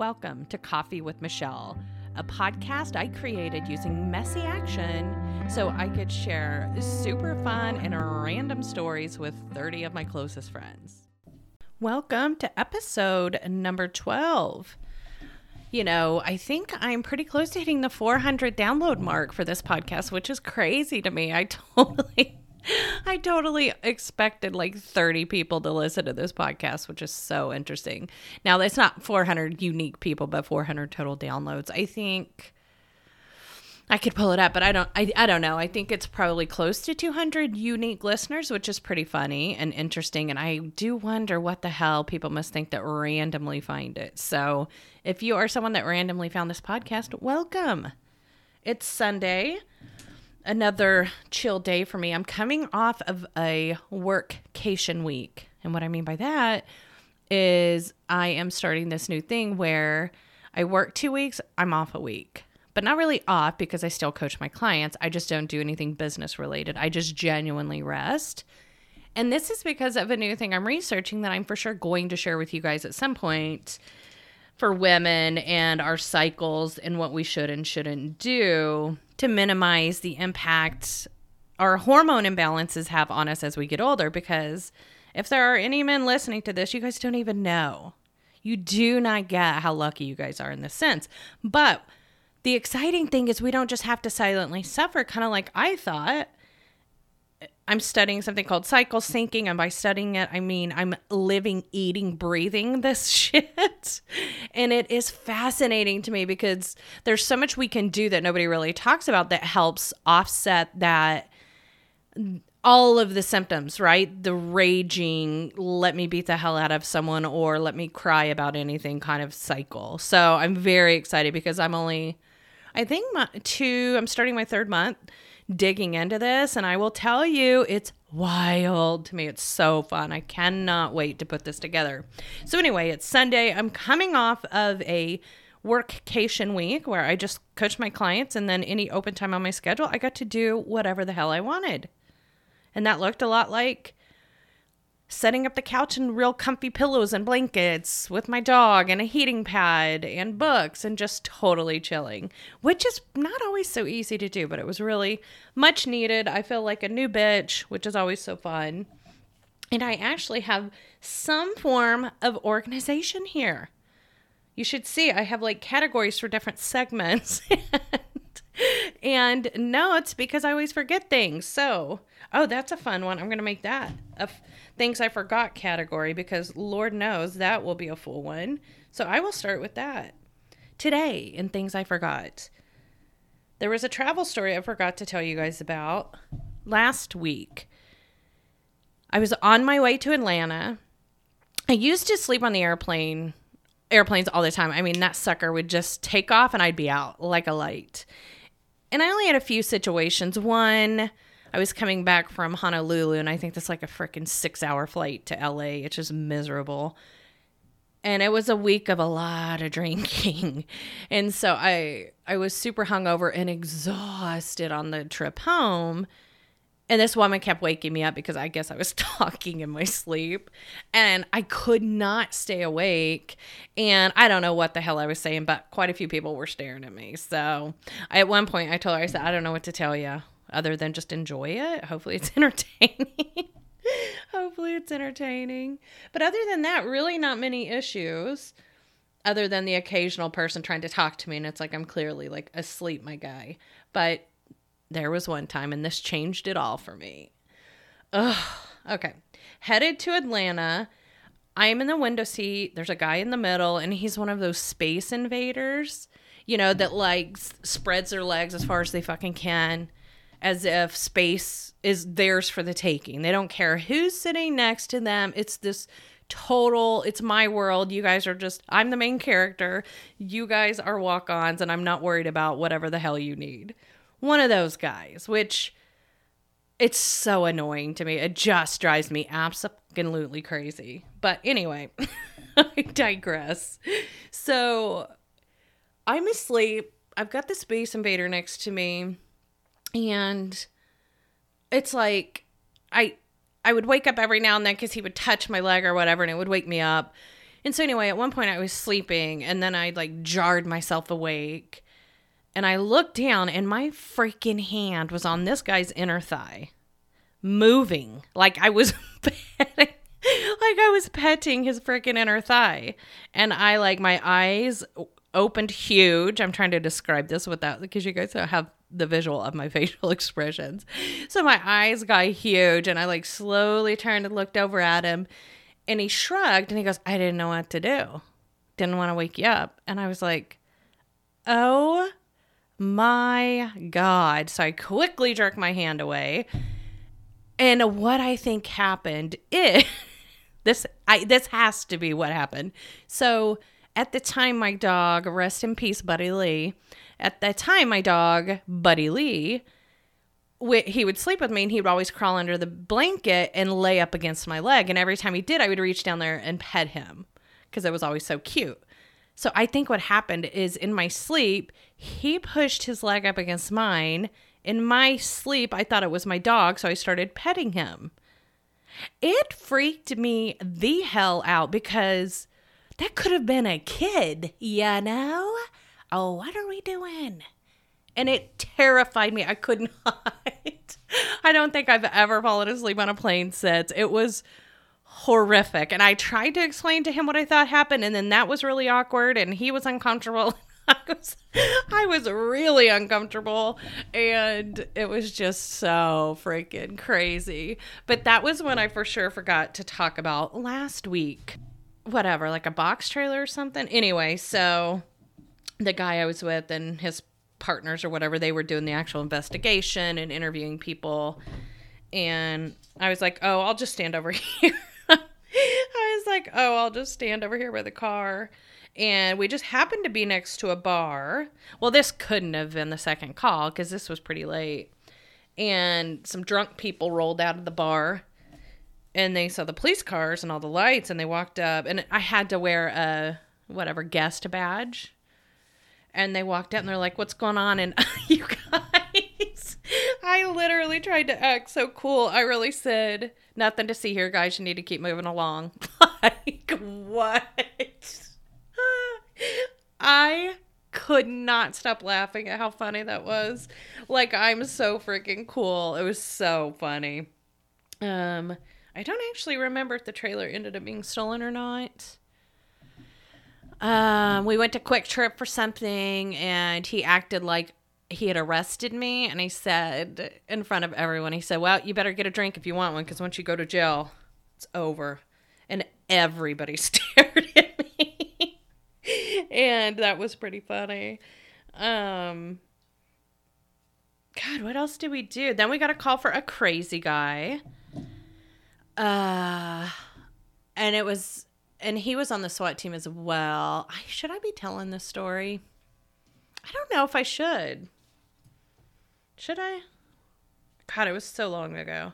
Welcome to Coffee with Machele, a podcast I created using messy action so I could share super fun and random stories with 30 of my closest friends. Welcome to episode number 12. You know, I think I'm pretty close to hitting the 400 download mark for this podcast, which is crazy to me. I totally I totally expected like 30 people to listen to this podcast, which is so interesting. Now, that's not 400 unique people, but 400 total downloads. I think I could pull it up, but I don't I, I don't know. I think it's probably close to 200 unique listeners, which is pretty funny and interesting and I do wonder what the hell people must think that randomly find it. So, if you are someone that randomly found this podcast, welcome. It's Sunday another chill day for me. I'm coming off of a workcation week. And what I mean by that is I am starting this new thing where I work two weeks, I'm off a week. But not really off because I still coach my clients. I just don't do anything business related. I just genuinely rest. And this is because of a new thing I'm researching that I'm for sure going to share with you guys at some point for women and our cycles and what we should and shouldn't do to minimize the impact our hormone imbalances have on us as we get older. Because if there are any men listening to this, you guys don't even know. You do not get how lucky you guys are in this sense. But the exciting thing is we don't just have to silently suffer, kind of like I thought. I'm studying something called cycle syncing. And by studying it, I mean I'm living, eating, breathing this shit. and it is fascinating to me because there's so much we can do that nobody really talks about that helps offset that all of the symptoms, right? The raging, let me beat the hell out of someone or let me cry about anything kind of cycle. So I'm very excited because I'm only, I think, my, two, I'm starting my third month digging into this, and I will tell you, it's wild to me. It's so fun. I cannot wait to put this together. So, anyway, it's Sunday. I'm coming off of a workcation week where I just coach my clients, and then any open time on my schedule, I got to do whatever the hell I wanted. And that looked a lot like setting up the couch in real comfy pillows and blankets with my dog and a heating pad and books and just totally chilling, which is not always so easy to do, but it was really much needed. I feel like a new bitch, which is always so fun. And I actually have some form of organization here. You should see, I have like categories for different segments. and notes because I always forget things. So, oh, that's a fun one. I'm going to make that a f- things I forgot category because Lord knows that will be a full one. So, I will start with that. Today, in things I forgot, there was a travel story I forgot to tell you guys about last week. I was on my way to Atlanta. I used to sleep on the airplane airplanes all the time. I mean, that sucker would just take off and I'd be out like a light. And I only had a few situations. One, I was coming back from Honolulu, and I think that's like a freaking six hour flight to LA. It's just miserable. And it was a week of a lot of drinking. And so I I was super hungover and exhausted on the trip home. And this woman kept waking me up because I guess I was talking in my sleep and I could not stay awake. And I don't know what the hell I was saying, but quite a few people were staring at me. So I, at one point, I told her, I said, I don't know what to tell you other than just enjoy it. Hopefully, it's entertaining. Hopefully, it's entertaining. But other than that, really not many issues other than the occasional person trying to talk to me. And it's like, I'm clearly like asleep, my guy. But there was one time, and this changed it all for me. Ugh. Okay. Headed to Atlanta. I am in the window seat. There's a guy in the middle, and he's one of those space invaders, you know, that like spreads their legs as far as they fucking can, as if space is theirs for the taking. They don't care who's sitting next to them. It's this total, it's my world. You guys are just, I'm the main character. You guys are walk ons, and I'm not worried about whatever the hell you need one of those guys, which it's so annoying to me. It just drives me absolutely crazy. But anyway, I digress. So I'm asleep. I've got the Space Invader next to me, and it's like I I would wake up every now and then because he would touch my leg or whatever, and it would wake me up. And so anyway, at one point I was sleeping and then I like jarred myself awake and I looked down and my freaking hand was on this guy's inner thigh moving like I was petting like I was petting his freaking inner thigh and I like my eyes opened huge. I'm trying to describe this without because you guys don't have the visual of my facial expressions. So my eyes got huge and I like slowly turned and looked over at him and he shrugged and he goes, I didn't know what to do. Didn't want to wake you up. And I was like, oh my God. So I quickly jerked my hand away. And what I think happened is this I this has to be what happened. So at the time my dog, rest in peace, Buddy Lee, at the time my dog, Buddy Lee, he would sleep with me and he would always crawl under the blanket and lay up against my leg. And every time he did, I would reach down there and pet him because it was always so cute. So I think what happened is in my sleep, he pushed his leg up against mine. In my sleep, I thought it was my dog, so I started petting him. It freaked me the hell out because that could have been a kid, you know? Oh, what are we doing? and it terrified me. I could not. I don't think I've ever fallen asleep on a plane since. It was horrific. And I tried to explain to him what I thought happened, and then that was really awkward, and he was uncomfortable. I was, I was really uncomfortable, and it was just so freaking crazy. But that was when I for sure forgot to talk about last week. Whatever, like a box trailer or something. Anyway, so the guy I was with and his partners or whatever they were doing the actual investigation and interviewing people and i was like oh i'll just stand over here i was like oh i'll just stand over here by the car and we just happened to be next to a bar well this couldn't have been the second call because this was pretty late and some drunk people rolled out of the bar and they saw the police cars and all the lights and they walked up and i had to wear a whatever guest badge and they walked out and they're like, "What's going on?" And you guys, I literally tried to act so cool. I really said, "Nothing to see here, guys. You need to keep moving along." like what? I could not stop laughing at how funny that was. Like I'm so freaking cool. It was so funny. Um, I don't actually remember if the trailer ended up being stolen or not. Um, we went to QuikTrip for something, and he acted like he had arrested me. And he said in front of everyone, he said, "Well, you better get a drink if you want one, because once you go to jail, it's over." And everybody stared at and that was pretty funny. Um, God, what else did we do? Then we got a call for a crazy guy. Uh, and it was and he was on the SWAT team as well. I, should I be telling this story? I don't know if I should. Should I? God, it was so long ago.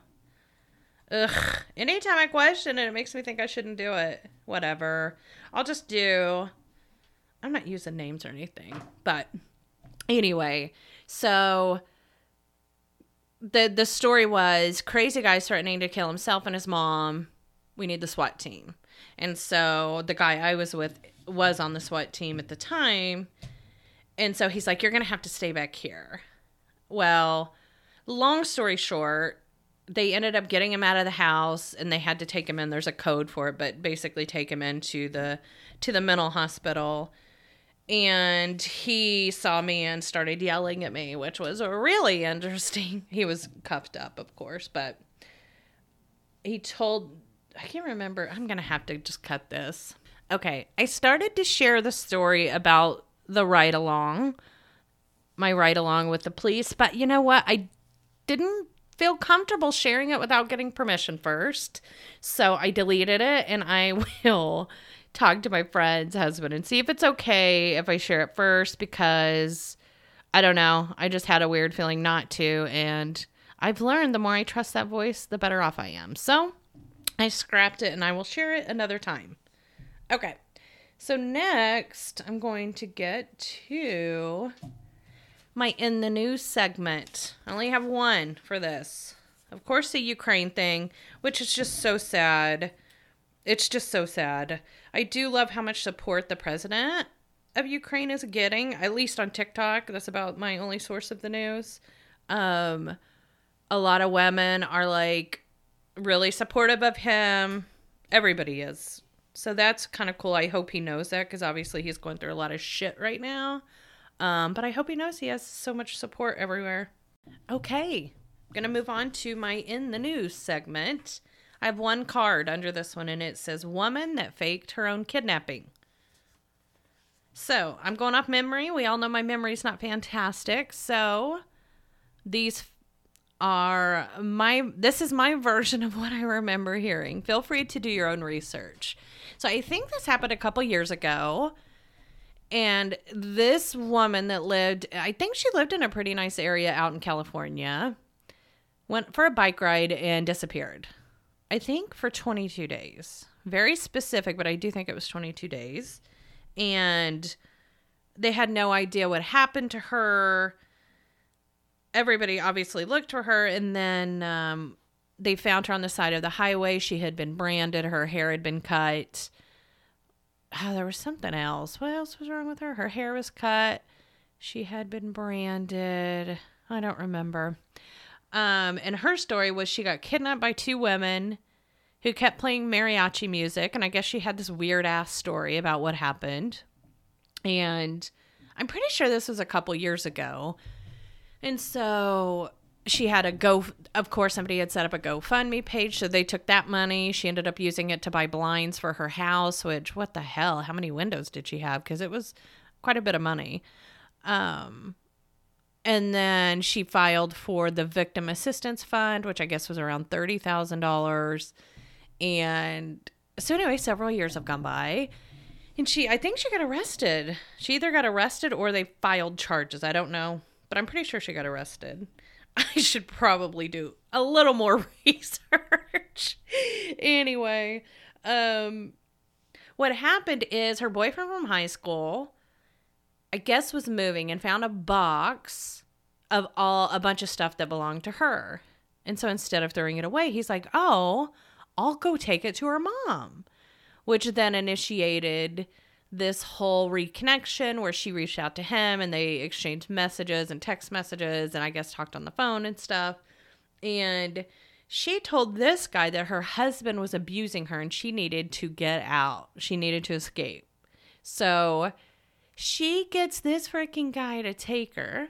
Ugh. Anytime I question it, it makes me think I shouldn't do it. Whatever. I'll just do. I'm not using names or anything, but anyway, so the the story was crazy guy threatening to kill himself and his mom. We need the SWAT team. And so the guy I was with was on the SWAT team at the time. And so he's like, You're going to have to stay back here. Well, long story short, they ended up getting him out of the house and they had to take him in there's a code for it but basically take him into the to the mental hospital and he saw me and started yelling at me which was really interesting he was cuffed up of course but he told I can't remember. I'm going to have to just cut this. Okay. I started to share the story about the ride along, my ride along with the police, but you know what? I didn't feel comfortable sharing it without getting permission first. So I deleted it and I will talk to my friend's husband and see if it's okay if I share it first because I don't know. I just had a weird feeling not to. And I've learned the more I trust that voice, the better off I am. So I scrapped it and I will share it another time. Okay. So next, I'm going to get to my in the news segment. I only have one for this. Of course, the Ukraine thing, which is just so sad. It's just so sad. I do love how much support the president of Ukraine is getting, at least on TikTok. That's about my only source of the news. Um, a lot of women are like really supportive of him. Everybody is. So that's kind of cool. I hope he knows that because obviously he's going through a lot of shit right now. Um, but I hope he knows he has so much support everywhere. Okay, gonna move on to my in the news segment. I have one card under this one, and it says "Woman that faked her own kidnapping." So I'm going off memory. We all know my memory's not fantastic. So these are my this is my version of what I remember hearing. Feel free to do your own research. So I think this happened a couple years ago. And this woman that lived, I think she lived in a pretty nice area out in California, went for a bike ride and disappeared. I think for 22 days. Very specific, but I do think it was 22 days. And they had no idea what happened to her. Everybody obviously looked for her, and then um, they found her on the side of the highway. She had been branded, her hair had been cut oh, there was something else. What else was wrong with her? Her hair was cut. She had been branded. I don't remember. Um, and her story was she got kidnapped by two women who kept playing mariachi music. And I guess she had this weird ass story about what happened. And I'm pretty sure this was a couple years ago. And so she had a go of course somebody had set up a gofundme page so they took that money she ended up using it to buy blinds for her house which what the hell how many windows did she have because it was quite a bit of money um and then she filed for the victim assistance fund which i guess was around $30000 and so anyway several years have gone by. And she i think she got arrested. She either got arrested or they filed charges. I don't know but i'm pretty sure she got arrested. I should probably do a little more research. anyway, um what happened is her boyfriend from high school I guess was moving and found a box of all a bunch of stuff that belonged to her. And so instead of throwing it away, he's like, "Oh, I'll go take it to her mom." Which then initiated this whole reconnection where she reached out to him and they exchanged messages and text messages and I guess talked on the phone and stuff. And she told this guy that her husband was abusing her and she needed to get out. She needed to escape. So she gets this freaking guy to take her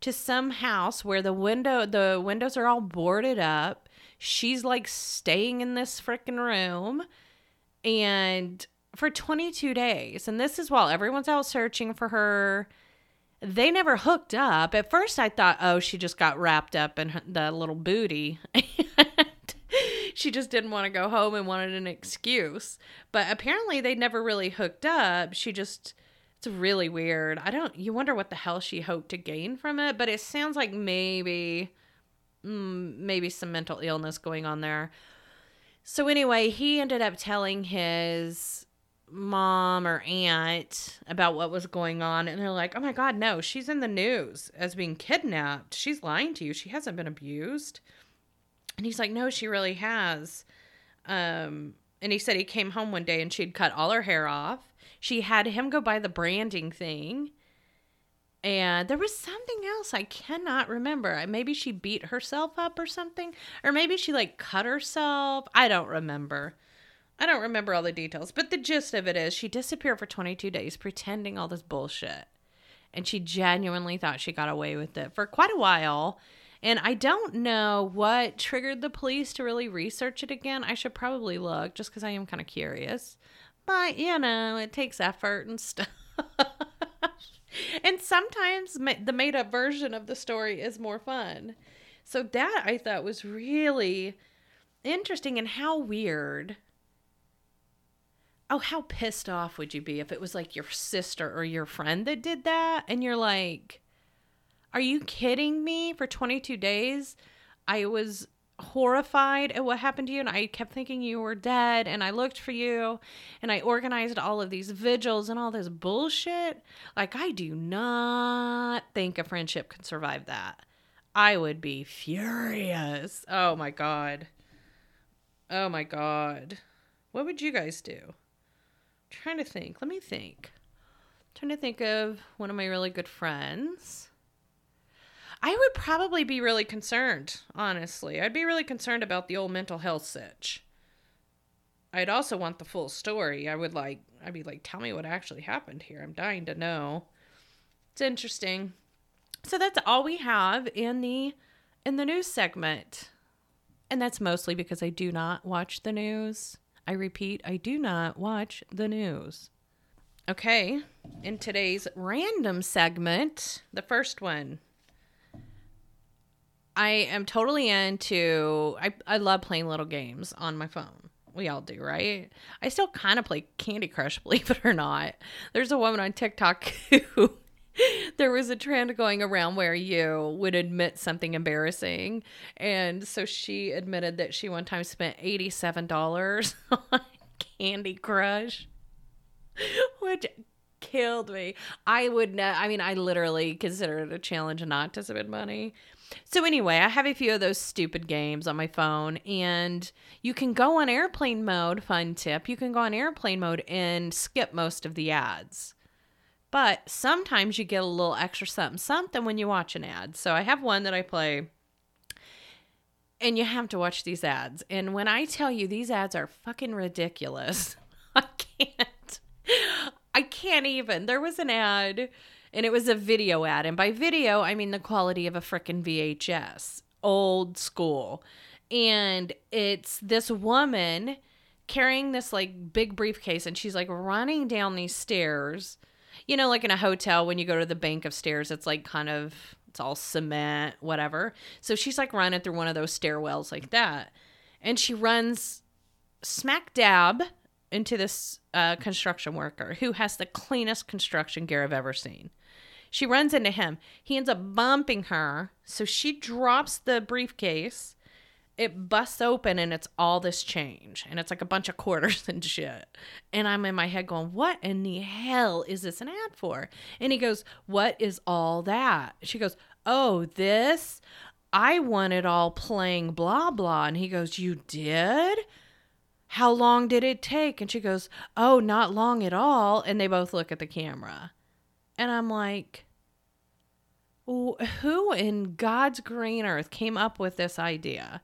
to some house where the window the windows are all boarded up. She's like staying in this freaking room and for 22 days. And this is while everyone's out searching for her. They never hooked up. At first, I thought, oh, she just got wrapped up in the little booty. she just didn't want to go home and wanted an excuse. But apparently, they never really hooked up. She just. It's really weird. I don't. You wonder what the hell she hoped to gain from it, but it sounds like maybe, mm, maybe some mental illness going on there. So anyway, he ended up telling his mom or aunt about what was going on and they're like oh my god no she's in the news as being kidnapped she's lying to you she hasn't been abused and he's like no she really has um and he said he came home one day and she'd cut all her hair off she had him go buy the branding thing and there was something else I cannot remember. Maybe she beat herself up or something, or maybe she like cut herself. I don't remember. I don't remember all the details, but the gist of it is she disappeared for 22 days pretending all this bullshit. And she genuinely thought she got away with it for quite a while. And I don't know what triggered the police to really research it again. I should probably look just because I am kind of curious. But, you know, it takes effort and stuff. and sometimes the made up version of the story is more fun. So that I thought was really interesting and how weird oh, how pissed off would you be if it was like your sister or your friend that did that? And you're like, are you kidding me? For 22 days, I was horrified at what happened to you and I kept thinking you were dead and I looked for you and I organized all of these vigils and all this bullshit. Like I do not think a friendship can survive that. I would be furious. Oh my god. Oh my god. What would you guys do? trying to think. Let me think. I'm trying to think of one of my really good friends. I would probably be really concerned, honestly. I'd be really concerned about the old mental health sitch. I'd also want the full story. I would like, I'd be like, tell me what actually happened here. I'm dying to know. It's interesting. So that's all we have in the in the news segment. And that's mostly because I do not watch the news. I repeat, I do not watch the news. Okay, in today's random segment, the first one. I am totally into I I love playing little games on my phone. We all do, right? I still kind of play Candy Crush, believe it or not. There's a woman on TikTok who there was a trend going around where you would admit something embarrassing. And so she admitted that she one time spent $87 on Candy Crush, which killed me. I would not, I mean, I literally consider it a challenge not to spend money. So, anyway, I have a few of those stupid games on my phone, and you can go on airplane mode. Fun tip you can go on airplane mode and skip most of the ads. But sometimes you get a little extra something something when you watch an ad. So I have one that I play and you have to watch these ads. And when I tell you these ads are fucking ridiculous, I can't. I can't even. There was an ad and it was a video ad. And by video, I mean the quality of a freaking VHS, old school. And it's this woman carrying this like big briefcase and she's like running down these stairs you know, like in a hotel when you go to the bank of stairs, it's like kind of it's all cement, whatever. So she's like running through one of those stairwells like that. And she runs smack dab into this uh, construction worker who has the cleanest construction gear I've ever seen. She runs into him. He ends up bumping her. So she drops the briefcase. It busts open and it's all this change. And it's like a bunch of quarters and shit. And i'm in my head going what in the hell is this an ad for? And he goes what is all that? She goes oh this? I want it all playing blah blah. And he goes you did? How long did it take? And she goes oh not long at all. And they both look at the camera and i'm like who in god's green earth came up with this idea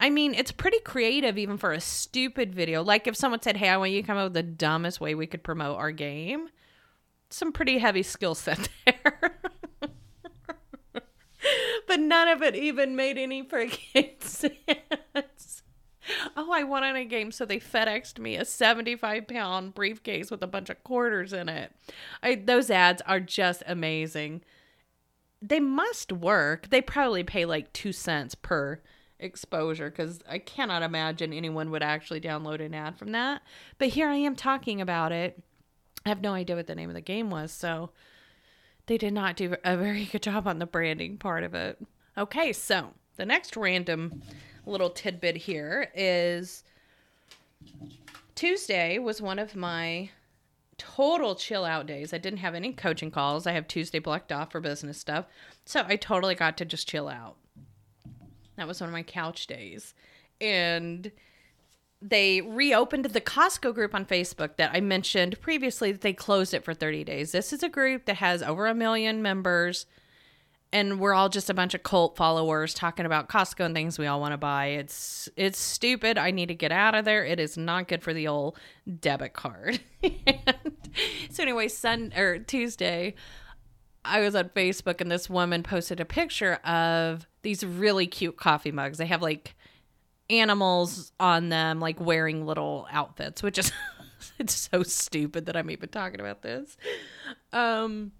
I mean, it's pretty creative even for a stupid video. Like if someone said, "Hey, I want you to come up with the dumbest way we could promote our game." Some pretty heavy skill set there. but none of it even made any freaking sense. Oh, I wanted a game, so they FedExed me a 75 pound briefcase with a bunch of quarters in it. I, those ads are just amazing. They must work. They probably pay like two cents per exposure because I cannot imagine anyone would actually download an ad from that. But here I am talking about it. I have no idea what the name of the game was, so they did not do a very good job on the branding part of it. Okay, so the next random little tidbit here is Tuesday was one of my total chill out days. I didn't have any coaching calls. I have Tuesday blocked off for business stuff. So I totally got to just chill out. That was one of my couch days. And they reopened the Costco group on Facebook that I mentioned previously that they closed it for 30 days. This is a group that has over a million members and we're all just a bunch of cult followers talking about Costco and things we all want to buy. It's it's stupid. I need to get out of there. It is not good for the old debit card. so anyway, Sun or Tuesday, I was on Facebook and this woman posted a picture of these really cute coffee mugs. They have like animals on them, like wearing little outfits, which is it's so stupid that I'm even talking about this. Um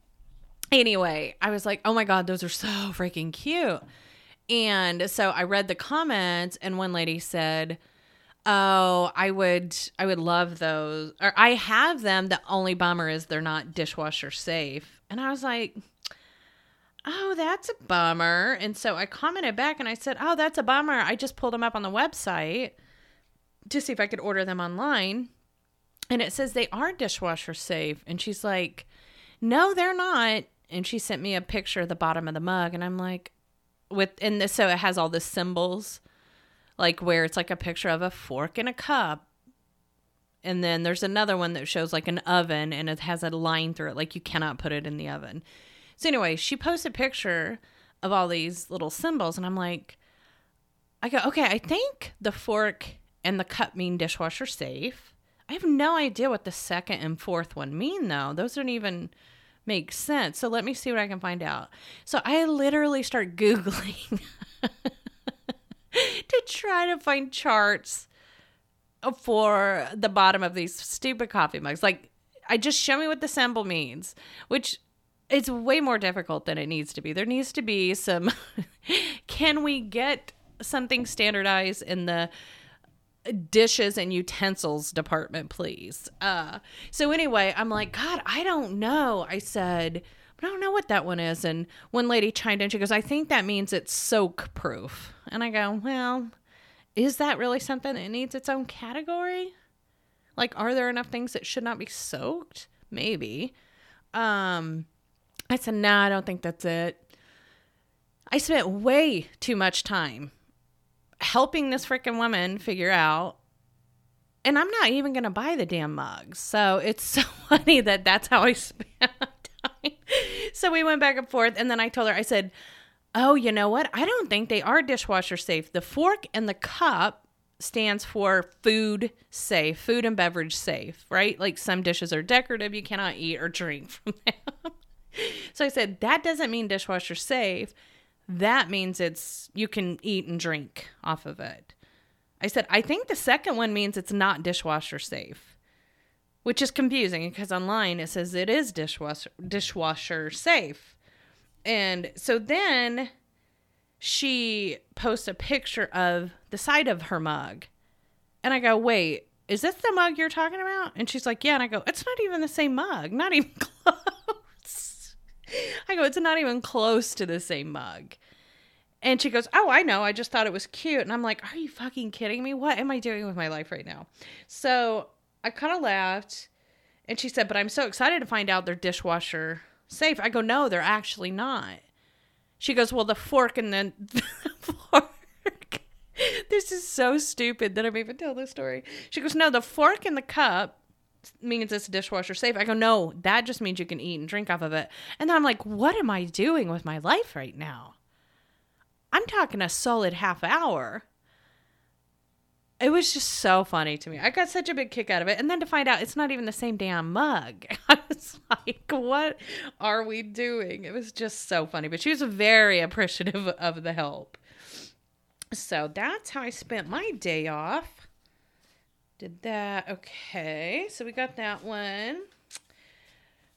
anyway, I was like, "Oh my god, those are so freaking cute." And so I read the comments and one lady said, "Oh, I would I would love those. Or I have them. The only bummer is they're not dishwasher safe." And I was like, oh, that's a bummer. And so I commented back and I said, oh, that's a bummer. I just pulled them up on the website to see if I could order them online. And it says they are dishwasher safe. And she's like, no, they're not. And she sent me a picture of the bottom of the mug. And I'm like, with, and this, so it has all the symbols, like where it's like a picture of a fork and a cup And then there's another one that shows like an oven and it has a line through it, like you cannot put it in the oven. So anyway, she posted a picture of all these little symbols, and I'm like, I go, okay, I think the fork and the cup mean dishwasher safe. I have no idea what the second and fourth one mean though. Those don't even make sense. So let me see what I can find out. So I literally start Googling to try to find charts for the bottom of these stupid coffee mugs. Like, I just show me what the symbol means, which it's way more difficult than it needs to be. There needs to be some. can we get something standardized in the dishes and utensils department, please? Uh, so anyway, I'm like, God, I don't know. I said, I don't know what that one is. And one lady chimed in. She goes, I think that means it's soak proof. And I go, well, is that really something that needs its own category? Like, are there enough things that should not be soaked? Maybe. Um, I said, nah, I don't think that's it. I spent way too much time helping this freaking woman figure out and I'm not even going to buy the damn mugs. So it's so funny that that's how I spent time. So we went back and forth. And then I told her, I said, Oh, you know what? I don't think they are dishwasher safe. The fork and the cup stands for food safe, food and beverage safe, right? Like some dishes are decorative, you cannot eat or drink from them. so I said, That doesn't mean dishwasher safe that means it's you can eat and drink off of it. I said, I think the second one means it's not dishwasher safe, which is confusing because online it says it is dishwasher dishwasher safe. And so then she posts a picture of the side of her mug. And I go, wait, is this the mug you're talking about? And she's like, yeah. And I go, it's not even the same mug, not even close. I go, it's not even close to the same mug. And she goes, Oh, I know. I just thought it was cute. And I'm like, Are you fucking kidding me? What am I doing with my life right now? So I kind of laughed. And she said, But I'm so excited to find out they're dishwasher safe. I go, No, they're actually not. She goes, Well, the fork and then the fork. this is so stupid that I'm even telling this story. She goes, No, the fork and the cup means it's dishwasher safe. I go, No, that just means you can eat and drink off of it. And then I'm like, What am I doing with my life right now? I'm talking a solid half hour. It was just so funny to me. I got such a big kick out of it. And then to find out it's not even the same damn mug. I was like, what are we doing? It was just so funny. But she was very appreciative of the help. So that's how I spent my day off. Did that. Okay. So we got that one.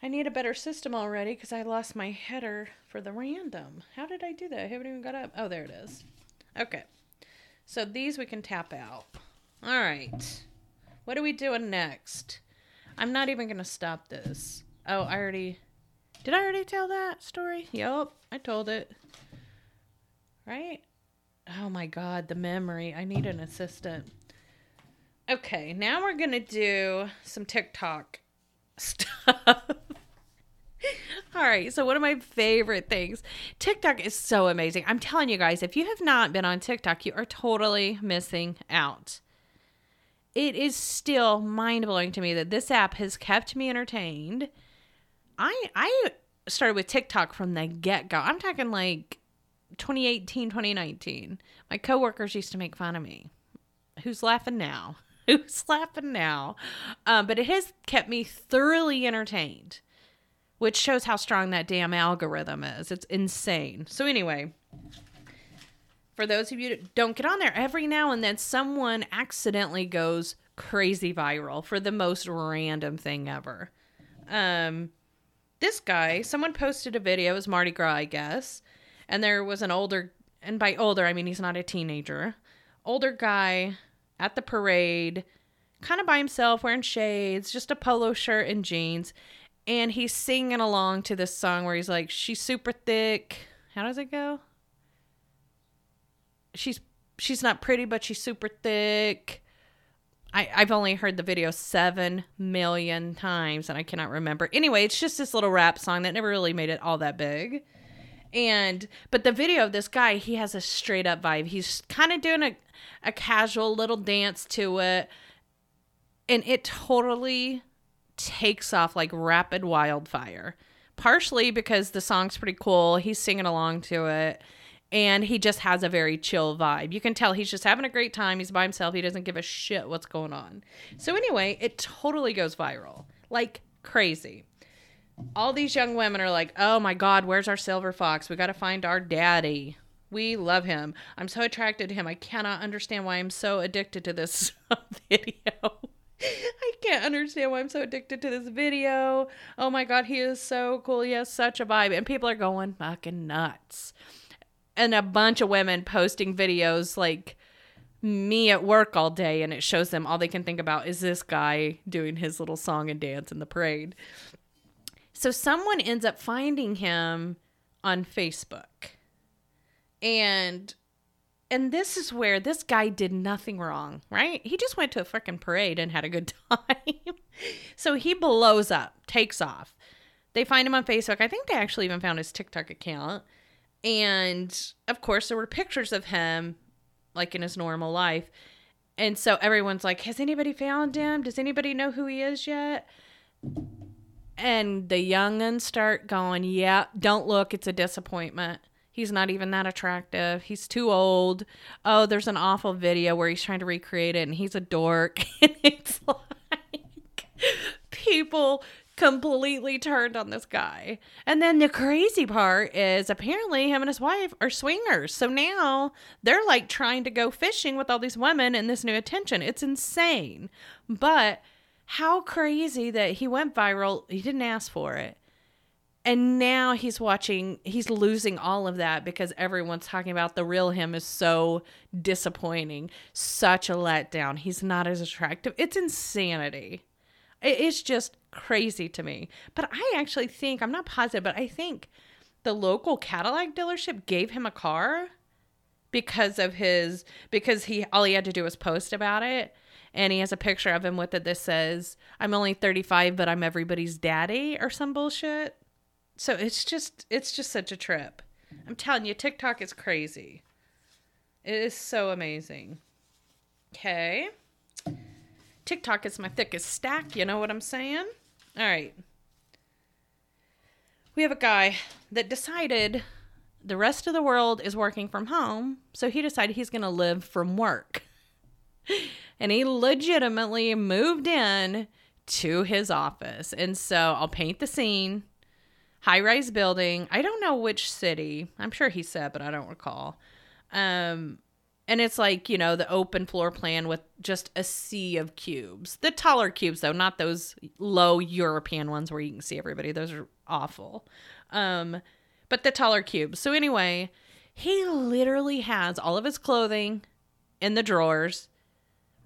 I need a better system already because I lost my header for the random. How did I do that? I haven't even got up. Oh, there it is. Okay. So these we can tap out. All right. What are we doing next? I'm not even going to stop this. Oh, I already. Did I already tell that story? Yep, I told it. Right? Oh my god, the memory. I need an assistant. Okay, now we're going to do some TikTok stuff. All right, so one of my favorite things, TikTok is so amazing. I'm telling you guys, if you have not been on TikTok, you are totally missing out. It is still mind blowing to me that this app has kept me entertained. I I started with TikTok from the get go. I'm talking like 2018, 2019. My coworkers used to make fun of me. Who's laughing now? Who's laughing now? Um, but it has kept me thoroughly entertained which shows how strong that damn algorithm is. It's insane. So, anyway, for those of you that don't get on there, every now and then someone accidentally goes crazy viral for the most random thing ever. Um, this guy, someone posted a video, it was Mardi Gras, I guess, and there was an older, and by older, I mean he's not a teenager, older guy at the parade, kind of by himself, wearing shades, just a polo shirt and jeans and he's singing along to this song where he's like, "She's super thick." How does it go? She's she's not pretty, but she's super thick. I, I've only heard the video seven million times and I cannot remember. Anyway, it's just this little rap song that never really made it all that big. And but the video of this guy, he has a straight up vibe. He's kind of doing a, a casual little dance to it And it totally takes off like rapid wildfire. Partially because the song's pretty cool. He's singing along to it. And he just has a very chill vibe. You can tell he's just having a great time. He's by himself. He doesn't give a shit what's going on. So, anyway, it totally goes viral like crazy. All these young women are like, oh my God, where's our silver fox? We got to find our daddy. We love him. I'm so attracted to him. I cannot understand why I'm so addicted to this video. I can't understand why I'm so addicted to this video. Oh my god, he is so cool. He has such a vibe. And people are going fucking nuts. And a bunch of women posting videos like me at work all day and it shows them all they can think about is this guy doing his little song and dance in the parade. So someone ends up finding him on Facebook. And and this is where this guy did nothing wrong, right? He just went to a freaking parade and had a good time. so he blows up, takes off. They find him on Facebook. I think they actually even found his TikTok account. And of course, there were pictures of him like in his normal life. And so everyone's like, Has anybody found him? Does anybody know who he is yet? And the young'uns start going, Yeah, don't look. It's a disappointment. He's not even that attractive. He's too old. Oh, there's an awful video where he's trying to recreate it and he's a dork. and it's like people completely turned on this guy. And then the crazy part is apparently him and his wife are swingers. So now they're like trying to go fishing with all these women and this new attention. It's insane. But how crazy that he went viral. He didn't ask for it and now he's watching he's losing all of that because everyone's talking about the real him is so disappointing such a letdown. He's not as attractive. It's insanity. It's just crazy to me. But i actually think i'm not positive but i think the local cadillac dealership gave him a car because of his because he all he had to do was post about it. And he has a picture of him with it that says i'm only 35 but i'm everybody's daddy or some bullshit so it's just it's just such a trip. I'm telling you, TikTok is crazy. It is so amazing. Okay. TikTok is my thickest stack, you know what I'm saying? All right. We have a guy that decided the rest of the world is working from home, so he decided he's going to live from work. and he legitimately moved in to his office. And so I'll paint the scene high rise building. I don't know which city. I'm sure he said, but I don't recall. Um, and it's like, you know, the open floor plan with just a sea of cubes. The taller cubes, though, not those low European ones where you can see everybody. Those are awful. Um, but the taller cubes. So, anyway, he literally has all of his clothing in the drawers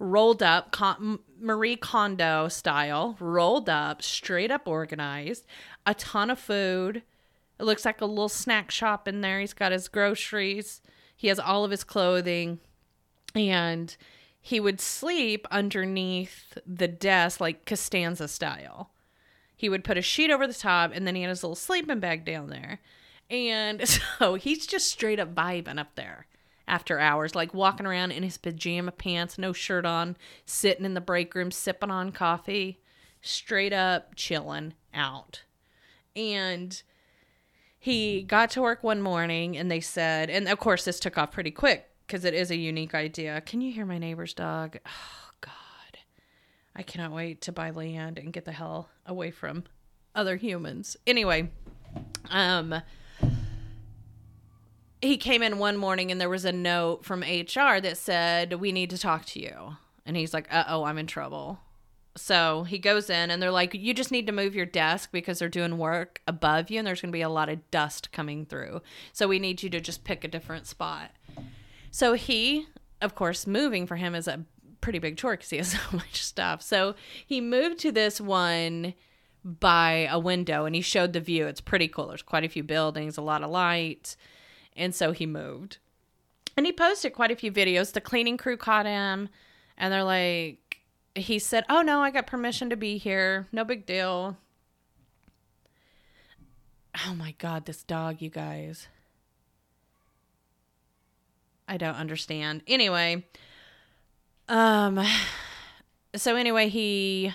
rolled up, Con- Marie Kondo style, rolled up, straight up organized, a ton of food. It looks like a little snack shop in there. He's got his groceries, he has all of his clothing, and he would sleep underneath the desk like Costanza style. He would put a sheet over the top, and then he had his little sleeping bag down there. And so he's just straight up vibing up there after hours, like walking around in his pajama pants, no shirt on, sitting in the break room, sipping on coffee, straight up chilling out. And he got to work one morning and they said, and of course, this took off pretty quick because it is a unique idea. Can you hear my neighbor's dog? Oh, God. I cannot wait to buy land and get the hell away from other humans. Anyway, um, he came in one morning and there was a note from HR that said, We need to talk to you. And he's like, Uh oh, I'm in trouble. So he goes in and they're like, You just need to move your desk because they're doing work above you and there's going to be a lot of dust coming through. So we need you to just pick a different spot. So he, of course, moving for him is a pretty big chore because he has so much stuff. So he moved to this one by a window and he showed the view. It's pretty cool. There's quite a few buildings, a lot of light. And so he moved. And he posted quite a few videos. The cleaning crew caught him and they're like, he said, Oh no, I got permission to be here. No big deal. Oh my God, this dog, you guys. I don't understand. Anyway, um, so anyway, he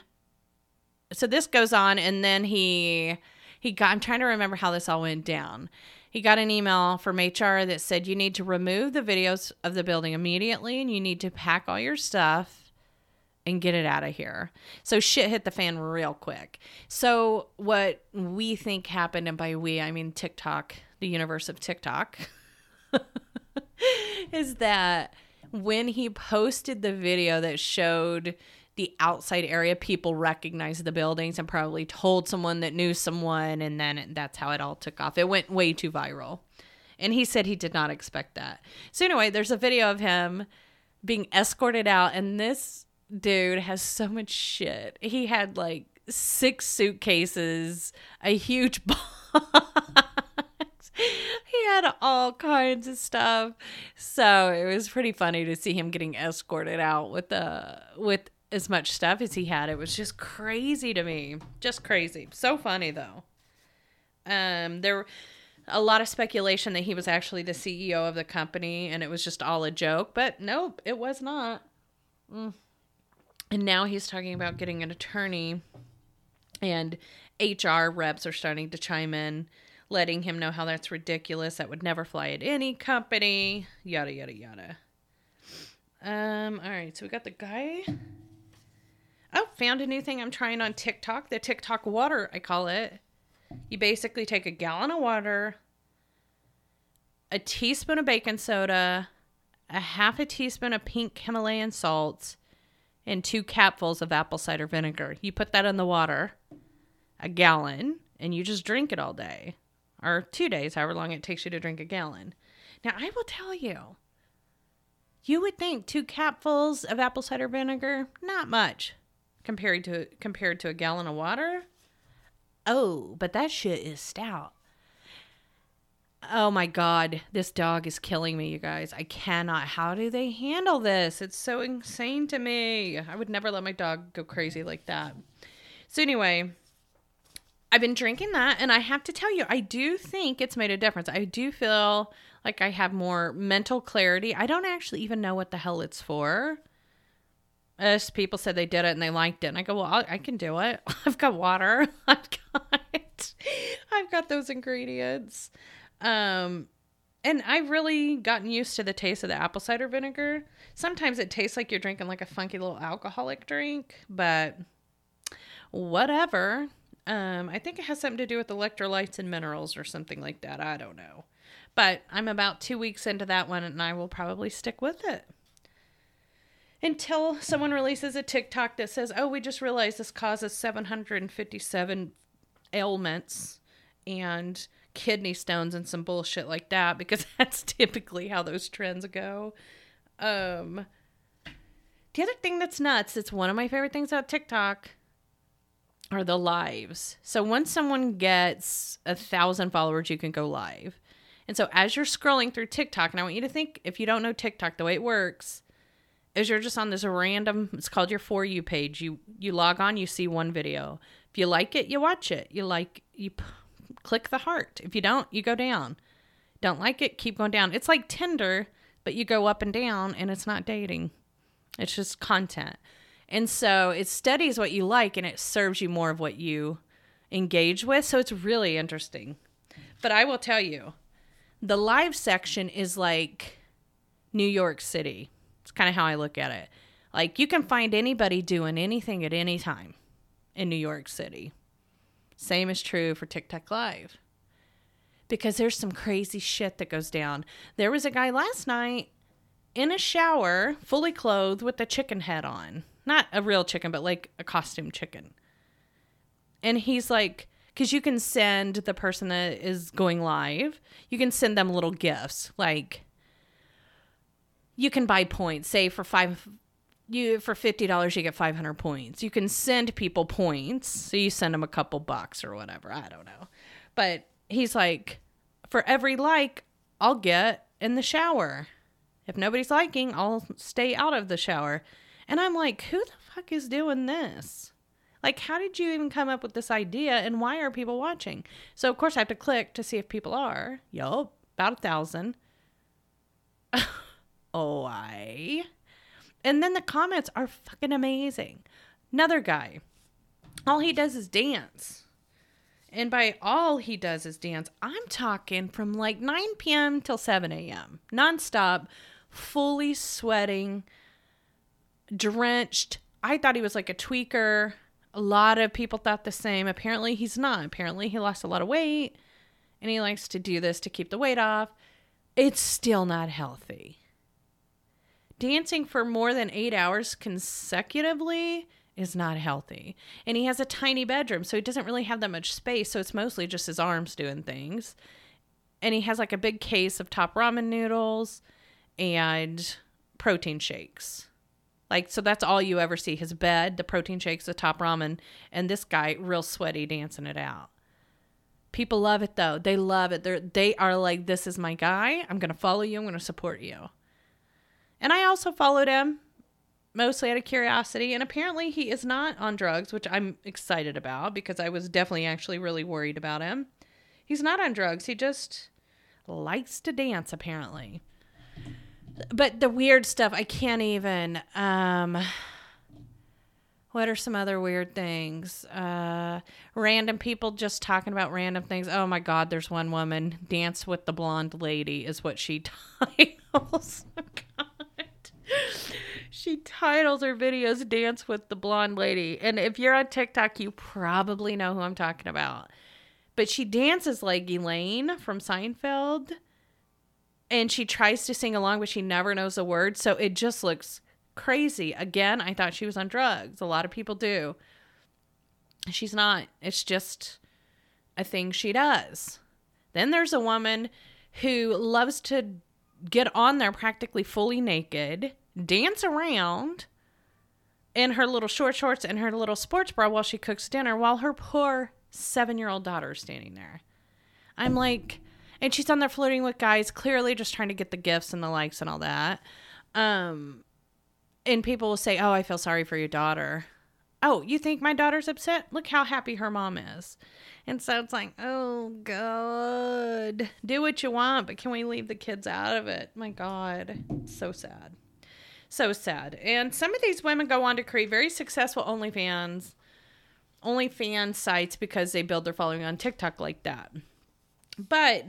so this goes on and then he he got I'm trying to remember how this all went down. He got an email from HR that said you need to remove the videos of the building immediately and you need to pack all your stuff and get it out of here. So shit hit the fan real quick. So what we think happened and by we I mean TikTok, the universe of TikTok is that when he posted the video that showed the outside area, people recognized the buildings and probably told someone that knew someone, and then that's how it all took off. It went way too viral. And he said he did not expect that. So, anyway, there's a video of him being escorted out, and this dude has so much shit. He had like six suitcases, a huge box. he had all kinds of stuff. So it was pretty funny to see him getting escorted out with the with as much stuff as he had. It was just crazy to me. Just crazy. So funny though. Um there a lot of speculation that he was actually the CEO of the company and it was just all a joke, but nope, it was not. Mm. And now he's talking about getting an attorney and HR reps are starting to chime in letting him know how that's ridiculous. That would never fly at any company. Yada yada yada. Um, all right, so we got the guy Oh, found a new thing I'm trying on TikTok. The TikTok water, I call it. You basically take a gallon of water, a teaspoon of baking soda, a half a teaspoon of pink Himalayan salt, and two capfuls of apple cider vinegar. You put that in the water, a gallon, and you just drink it all day or two days, however long it takes you to drink a gallon. Now, I will tell you, you would think two capfuls of apple cider vinegar, not much compared to compared to a gallon of water. Oh, but that shit is stout. Oh my god, this dog is killing me, you guys. I cannot. How do they handle this? It's so insane to me. I would never let my dog go crazy like that. So anyway, I've been drinking that and I have to tell you, I do think it's made a difference. I do feel like I have more mental clarity. I don't actually even know what the hell it's for us people said they did it and they liked it and i go well I can do it i've got water i've got i've got those ingredients um and i've really gotten used to the taste of the apple cider vinegar. Sometimes it tastes like you're drinking like a funky little alcoholic drink but whatever. Um i think it has something to do with electrolytes and minerals or something like that. I don't know. But i'm about two weeks into that one and i will probably stick with it. Until someone releases a TikTok that says, "Oh, we just realized this causes 757 ailments and kidney stones and some bullshit like that because that's typically how those trends go." Um the other thing that's nuts, it's one of my favorite things about TikTok are the lives. So once someone gets a thousand followers, you can go live. And so as you're scrolling through TikTok, and I want you to think if you don't know TikTok, the way it works is you're just on this random it's called your for you page you you log on you see one video if you like it you watch it you like you click the heart. If you don't you go down. Don't like it keep going down. It's like tinder but you go up and down and it's not dating. It's just content. And so it studies what you like and it serves you more of what you engage with. So it's really interesting. But i will tell you the live section is like new york city. It's kind of how I look at it. Like you can find anybody doing anything at any time in New York City. Same is true for TikTok Live. Because there's some crazy shit that goes down. There was a guy last night in a shower, fully clothed with a chicken head on. Not a real chicken, but like a costume chicken. And he's like, because you can send the person that is going live, you can send them little gifts like you can buy points. Say for five, you for fifty dollars you get five hundred points. You can send people points, so you send them a couple bucks or whatever. I don't know, but he's like, for every like, I'll get in the shower. If nobody's liking, I'll stay out of the shower. And I'm like, who the fuck is doing this? Like, how did you even come up with this idea and why are people watching? So, of course, I have to click to see if people are. Yup, about a thousand. Oh, why. And then the comments are fucking amazing. Another guy, all he does is dance. And by all he does is dance, I'm talking from like 9 p.m. till 7 a.m., nonstop, fully sweating, drenched. I thought he was like a tweaker. A lot of people thought the same. Apparently, he's not. Apparently, he lost a lot of weight and he likes to do this to keep the weight off. It's still not healthy. Dancing for more than eight hours consecutively is not healthy. And he has a tiny bedroom, so he doesn't really have that much space. So it's mostly just his arms doing things. And he has like a big case of top ramen noodles and protein shakes. Like, so that's all you ever see his bed, the protein shakes, the top ramen, and this guy real sweaty dancing it out. People love it though. They love it. They're, they are like, this is my guy. I'm going to follow you. I'm going to support you. And I also followed him mostly out of curiosity. And apparently he is not on drugs, which I'm excited about because I was definitely actually really worried about him. He's not on drugs. He just likes to dance, apparently but the weird stuff I can't even. Um, what are some other weird things? Uh, random people just talking about random things. Oh my God, there's one woman. Dance with the Blonde Lady is what she titles. she titles her videos Dance with the Blonde Lady. And if you're on TikTok, you probably know who I'm talking about. But she dances like Elaine from Seinfeld and she tries to sing along, but she never knows a word. So it just looks crazy. Again, I thought she was on drugs. A lot of people do. She's not. It's just a thing she does. Then there's a woman who loves to get on there practically fully naked, dance around in her little short shorts and her little sports bra while she cooks dinner while her poor seven year old daughter is standing there. I'm like, and she's on there flirting with guys, clearly just trying to get the gifts and the likes and all that. Um, and people will say, "Oh, I feel sorry for your daughter." Oh, you think my daughter's upset? Look how happy her mom is. And so it's like, oh God, do what you want, but can we leave the kids out of it? My God, so sad. So sad. And some of these women go on to create very successful OnlyFans, OnlyFans sites because they build their following on TikTok like that. But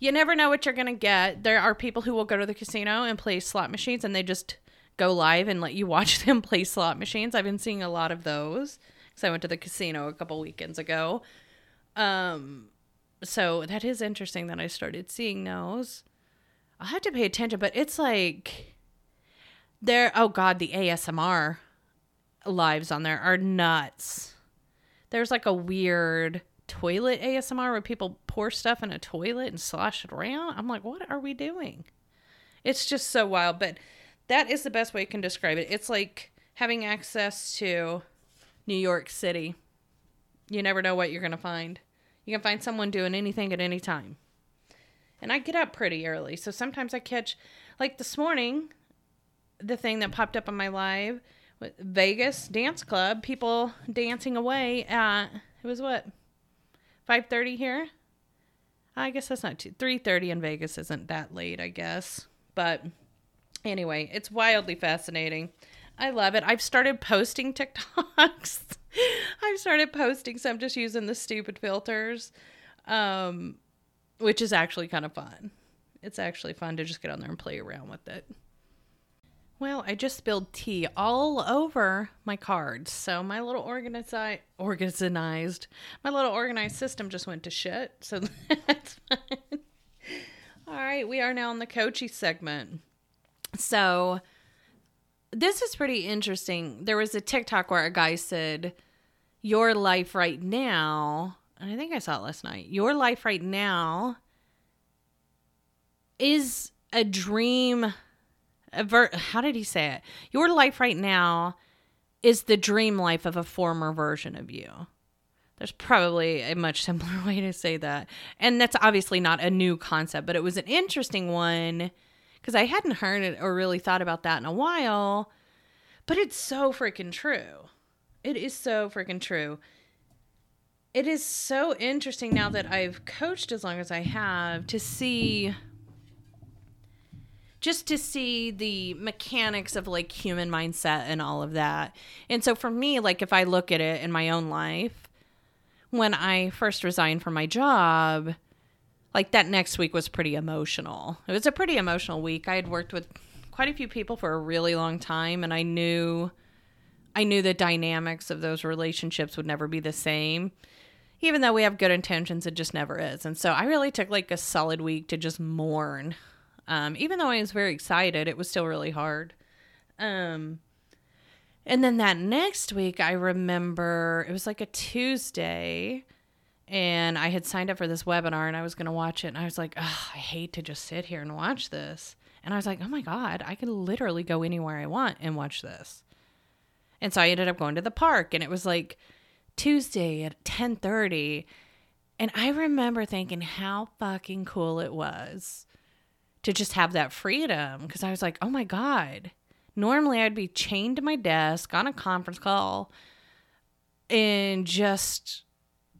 you never know what you're going to get. There are people who will go to the casino and play slot machines and they just go live and let you watch them play slot machines. I've been seeing a lot of those because I went to the casino a couple weekends ago. Um, so that is interesting that I started seeing those. I'll have to pay attention, but it's like there. Oh God, the ASMR lives on there are nuts. There's like a weird toilet ASMR where people pour stuff in a toilet and slosh it around. I'm like, what are we doing? It's just so wild. But that is the best way you can describe it. It's like having access to New York City. You never know what you're going to find. You can find someone doing anything at any time. And I get up pretty early. So sometimes I catch, like this morning, the thing that popped up on my live Vegas Dance Club, people dancing away at, it was what, 5:30 here. I guess that's not too 3:30 in Vegas isn't that late, I guess. But anyway, it's wildly fascinating. I love it. I've started posting TikToks. I've started posting, so I'm just using the stupid filters, um, which is actually kind of fun. It's actually fun to just get on there and play around with it. Well, I just spilled tea all over my cards. So my little organized organized my little organized system just went to shit. So that's fine. All right, we are now in the coachy segment. So this is pretty interesting. There was a TikTok where a guy said, Your life right now, and I think I saw it last night, your life right now is a dream how did he say it? Your life right now is the dream life of a former version of you. There's probably a much simpler way to say that. And that's obviously not a new concept, but it was an interesting one because I hadn't heard it or really thought about that in a while. But it's so freaking true. It is so freaking true. It is so interesting now that I've coached as long as I have to see just to see the mechanics of like human mindset and all of that. And so for me, like if I look at it in my own life, when I first resigned from my job, like that next week was pretty emotional. It was a pretty emotional week. I had worked with quite a few people for a really long time and I knew I knew the dynamics of those relationships would never be the same. Even though we have good intentions, it just never is. And so I really took like a solid week to just mourn um, even though I was very excited, it was still really hard. Um, and then that next week, I remember it was like a Tuesday, and I had signed up for this webinar and I was going to watch it. And I was like, I hate to just sit here and watch this. And I was like, oh my God, I can literally go anywhere I want and watch this. And so I ended up going to the park, and it was like Tuesday at 10:30. And I remember thinking how fucking cool it was to just have that freedom because I was like, oh my God. Normally I'd be chained to my desk on a conference call and just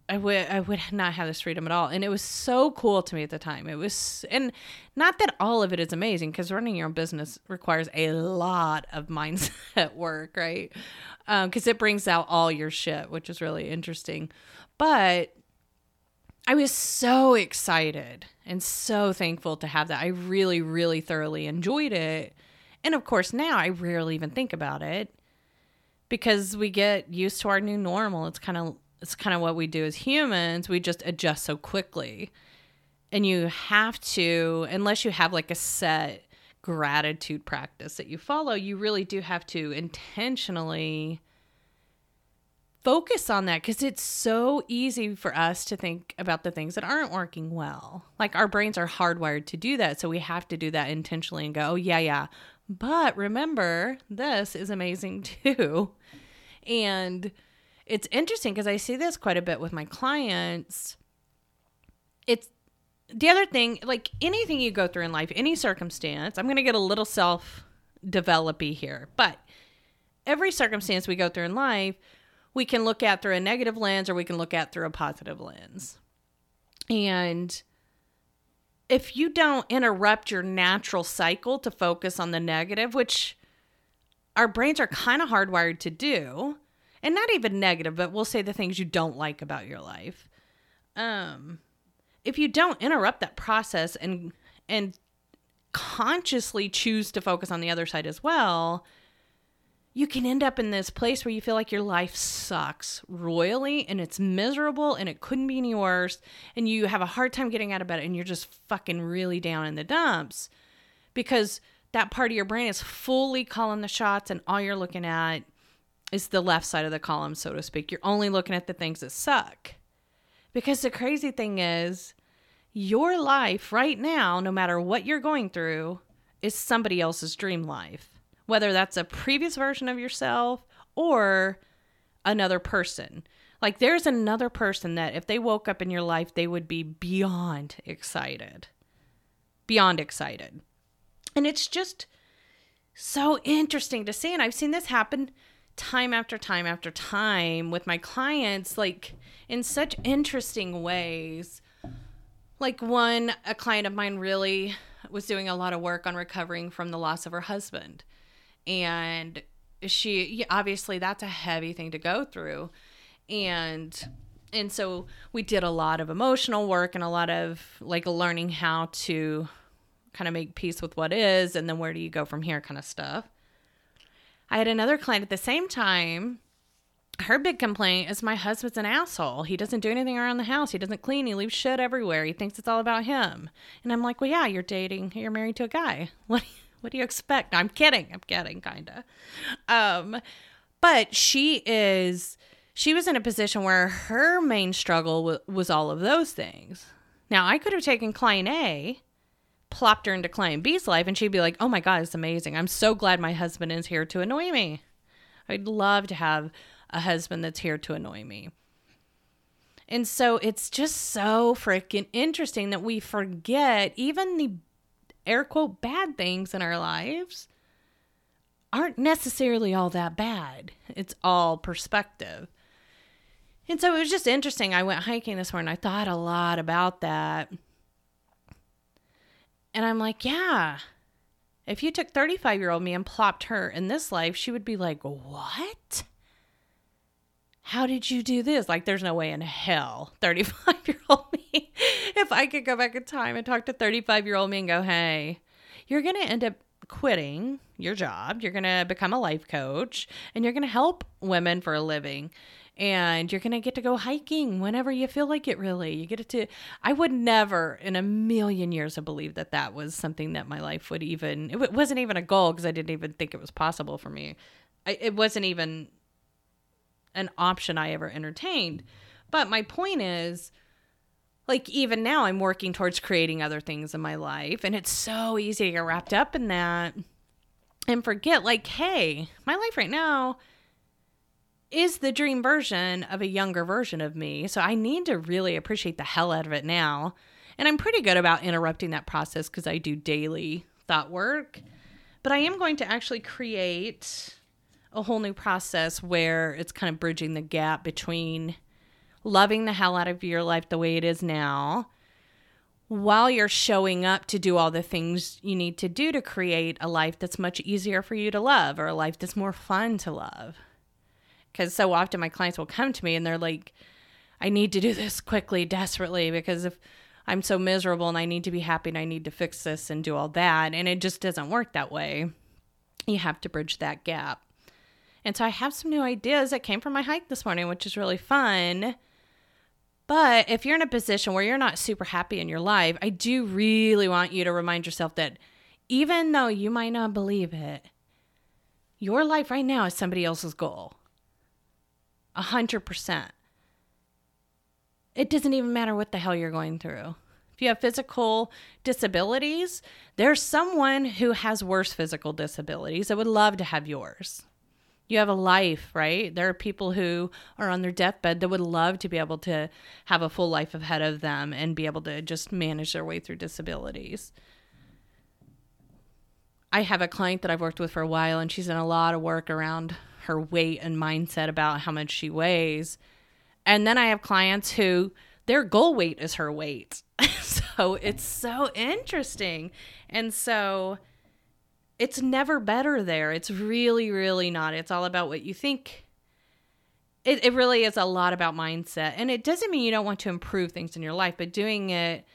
I would I would not have this freedom at all. And it was so cool to me at the time. It was and not that all of it is amazing because running your own business requires a lot of mindset work, right? Because um, it brings out all your shit, which is really interesting. But I was so excited and so thankful to have that. I really, really thoroughly enjoyed it. And of course, now I rarely even think about it because we get used to our new normal. It's kind of it's kind of what we do as humans. We just adjust so quickly. And you have to unless you have like a set gratitude practice that you follow, you really do have to intentionally focus on that because it's so easy for us to think about the things that aren't working well. Like our brains are hardwired to do that. So we have to do that intentionally and go, oh, yeah, yeah. But remember, this is amazing too. And it's interesting because I see this quite a bit with my clients. It's the other thing, like anything you go through in life, any circumstance, I'm going to get a little self developy here, but every circumstance we go through in life, we can look at through a negative lens or we can look at through a positive lens. And if you don't interrupt your natural cycle to focus on the negative, which our brains are kind of hardwired to do, and not even negative, but we'll say the things you don't like about your life. Um, if you don't interrupt that process and and consciously choose to focus on the other side as well, you can end up in this place where you feel like your life sucks royally and it's miserable and it couldn't be any worse and you have a hard time getting out of bed and you're just fucking really down in the dumps because that part of your brain is fully calling the shots and all you're looking at is the left side of the column so to speak you're only looking at the things that suck because the crazy thing is your life right now no matter what you're going through is somebody else's dream life whether that's a previous version of yourself or another person. Like there's another person that if they woke up in your life, they would be beyond excited. Beyond excited. And it's just so interesting to see. And I've seen this happen time after time after time with my clients, like in such interesting ways. Like one, a client of mine really was doing a lot of work on recovering from the loss of her husband. And she obviously that's a heavy thing to go through. And and so we did a lot of emotional work and a lot of like learning how to kind of make peace with what is and then where do you go from here kind of stuff i had another client at the same time her big complaint is my husband's an asshole. He doesn't do anything around the house. He doesn't clean. He leaves shit everywhere. He thinks it's all about him. And I'm like, well, yeah, you're dating. You're married to a guy. What? What do you expect? I'm kidding. I'm kidding, kind of. Um, but she is, she was in a position where her main struggle w- was all of those things. Now, I could have taken client A, plopped her into client B's life, and she'd be like, oh my God, it's amazing. I'm so glad my husband is here to annoy me. I'd love to have a husband that's here to annoy me. And so it's just so freaking interesting that we forget even the air quote bad things in our lives aren't necessarily all that bad. It's all perspective. And so it was just interesting. I went hiking this morning. I thought a lot about that. And I'm like, yeah, If you took 35 year old me and plopped her in this life, she would be like, What? How did you do this? Like, there's no way in hell, 35 year old me, if I could go back in time and talk to 35 year old me and go, Hey, you're going to end up quitting your job. You're going to become a life coach and you're going to help women for a living and you're going to get to go hiking whenever you feel like it really. You get it to i would never in a million years have believed that that was something that my life would even it wasn't even a goal because i didn't even think it was possible for me. I, it wasn't even an option i ever entertained. But my point is like even now i'm working towards creating other things in my life and it's so easy to get wrapped up in that and forget like hey my life right now is the dream version of a younger version of me. So I need to really appreciate the hell out of it now. And I'm pretty good about interrupting that process because I do daily thought work. But I am going to actually create a whole new process where it's kind of bridging the gap between loving the hell out of your life the way it is now while you're showing up to do all the things you need to do to create a life that's much easier for you to love or a life that's more fun to love. Because so often my clients will come to me and they're like, I need to do this quickly, desperately, because if I'm so miserable and I need to be happy and I need to fix this and do all that. And it just doesn't work that way. You have to bridge that gap. And so I have some new ideas that came from my hike this morning, which is really fun. But if you're in a position where you're not super happy in your life, I do really want you to remind yourself that even though you might not believe it, your life right now is somebody else's goal. 100%. It doesn't even matter what the hell you're going through. If you have physical disabilities, there's someone who has worse physical disabilities that would love to have yours. You have a life, right? There are people who are on their deathbed that would love to be able to have a full life ahead of them and be able to just manage their way through disabilities. I have a client that I've worked with for a while, and she's done a lot of work around her weight and mindset about how much she weighs. And then I have clients who their goal weight is her weight. so it's so interesting. And so it's never better there. It's really, really not. It's all about what you think. It, it really is a lot about mindset. And it doesn't mean you don't want to improve things in your life, but doing it,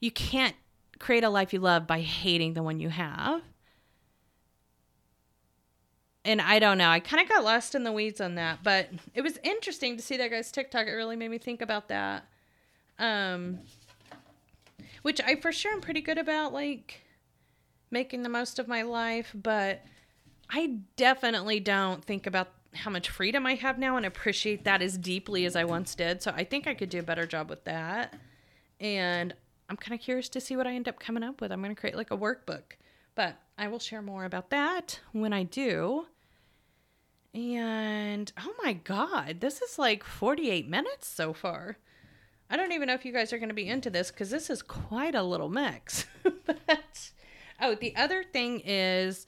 you can't create a life you love by hating the one you have and I don't know. I kind of got lost in the weeds on that, but it was interesting to see that guy's TikTok. It really made me think about that. Um, which I for sure am pretty good about, like making the most of my life, but I definitely don't think about how much freedom I have now and appreciate that as deeply as I once did. So I think I could do a better job with that. And I'm kind of curious to see what I end up coming up with. I'm going to create like a workbook, but I will share more about that when I do. And oh my God, this is like 48 minutes so far. I don't even know if you guys are going to be into this because this is quite a little mix. but oh, the other thing is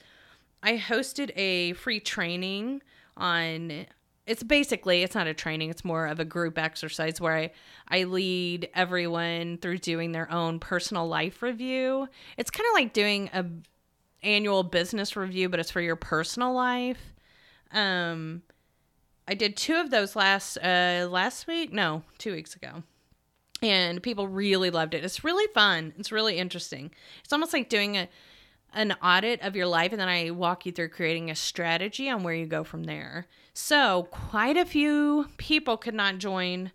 I hosted a free training on it's basically it's not a training it's more of a group exercise where I, I lead everyone through doing their own personal life review it's kind of like doing a annual business review but it's for your personal life um, I did two of those last uh last week. No, two weeks ago. And people really loved it. It's really fun. It's really interesting. It's almost like doing a an audit of your life and then I walk you through creating a strategy on where you go from there. So, quite a few people could not join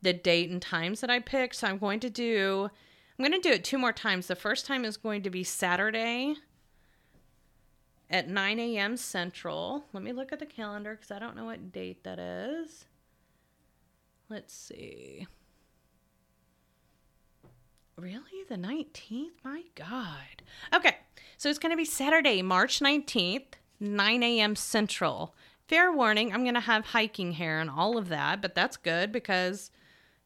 the date and times that I picked. So, I'm going to do I'm going to do it two more times. The first time is going to be Saturday, at 9 a.m. Central. Let me look at the calendar because I don't know what date that is. Let's see. Really? The 19th? My God. Okay. So it's going to be Saturday, March 19th, 9 a.m. Central. Fair warning, I'm going to have hiking hair and all of that, but that's good because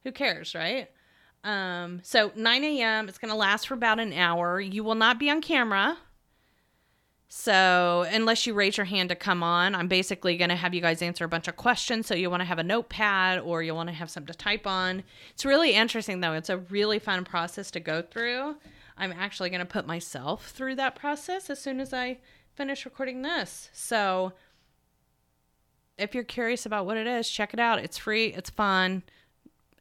who cares, right? Um, so 9 a.m. It's going to last for about an hour. You will not be on camera. So, unless you raise your hand to come on, I'm basically going to have you guys answer a bunch of questions. So, you want to have a notepad or you want to have something to type on. It's really interesting, though. It's a really fun process to go through. I'm actually going to put myself through that process as soon as I finish recording this. So if you're curious about what it is, check it out. It's free, it's fun.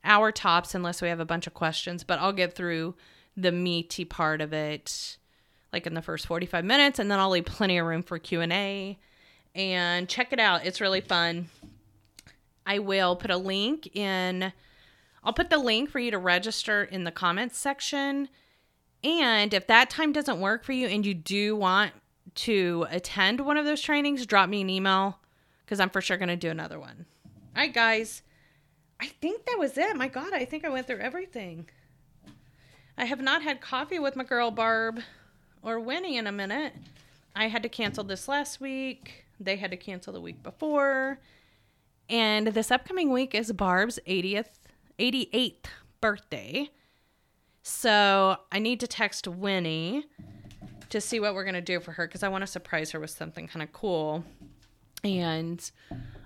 Hour tops unless we have a bunch of questions, but I'll get through the meaty part of it like in the first 45 minutes and then I'll leave plenty of room for Q&A and check it out. It's really fun. I will put a link in I'll put the link for you to register in the comments section. And if that time doesn't work for you and you do want to attend one of those trainings, drop me an email because I'm for sure going to do another one. All right, guys. I think that was it. My God, I think I went through everything. I have not had coffee with my girl Barb or Winnie in a minute. I had to cancel this last week. They had to cancel the week before. And this upcoming week is Barb's 80th 88th birthday. So I need to text Winnie to see what we're going to do for her because I want to surprise her with something kind of cool. And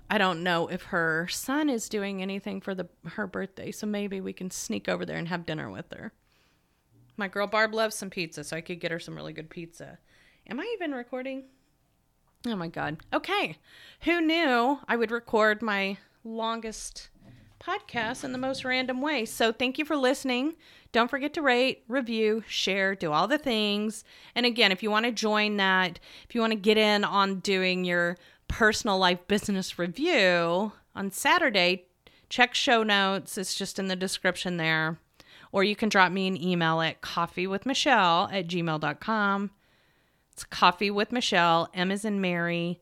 I don't know if her son is doing anything for the her birthday, so maybe we can sneak over there and have dinner with her. My girl Barb loves some pizza, so I could get her some really good pizza. Am I even recording? Oh my god. Okay. Who knew I would record my longest podcast in the most random way. So thank you for listening. Don't forget to rate, review, share, do all the things. And again, if you want to join that, if you want to get in on doing your personal life business review on Saturday, check show notes. It's just in the description there. Or you can drop me an email at coffeewithmachele at gmail.com. It's coffee with Machele, M is in Mary,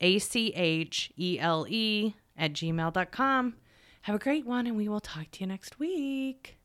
A C H E L E at gmail.com. Have a great one, and we will talk to you next week.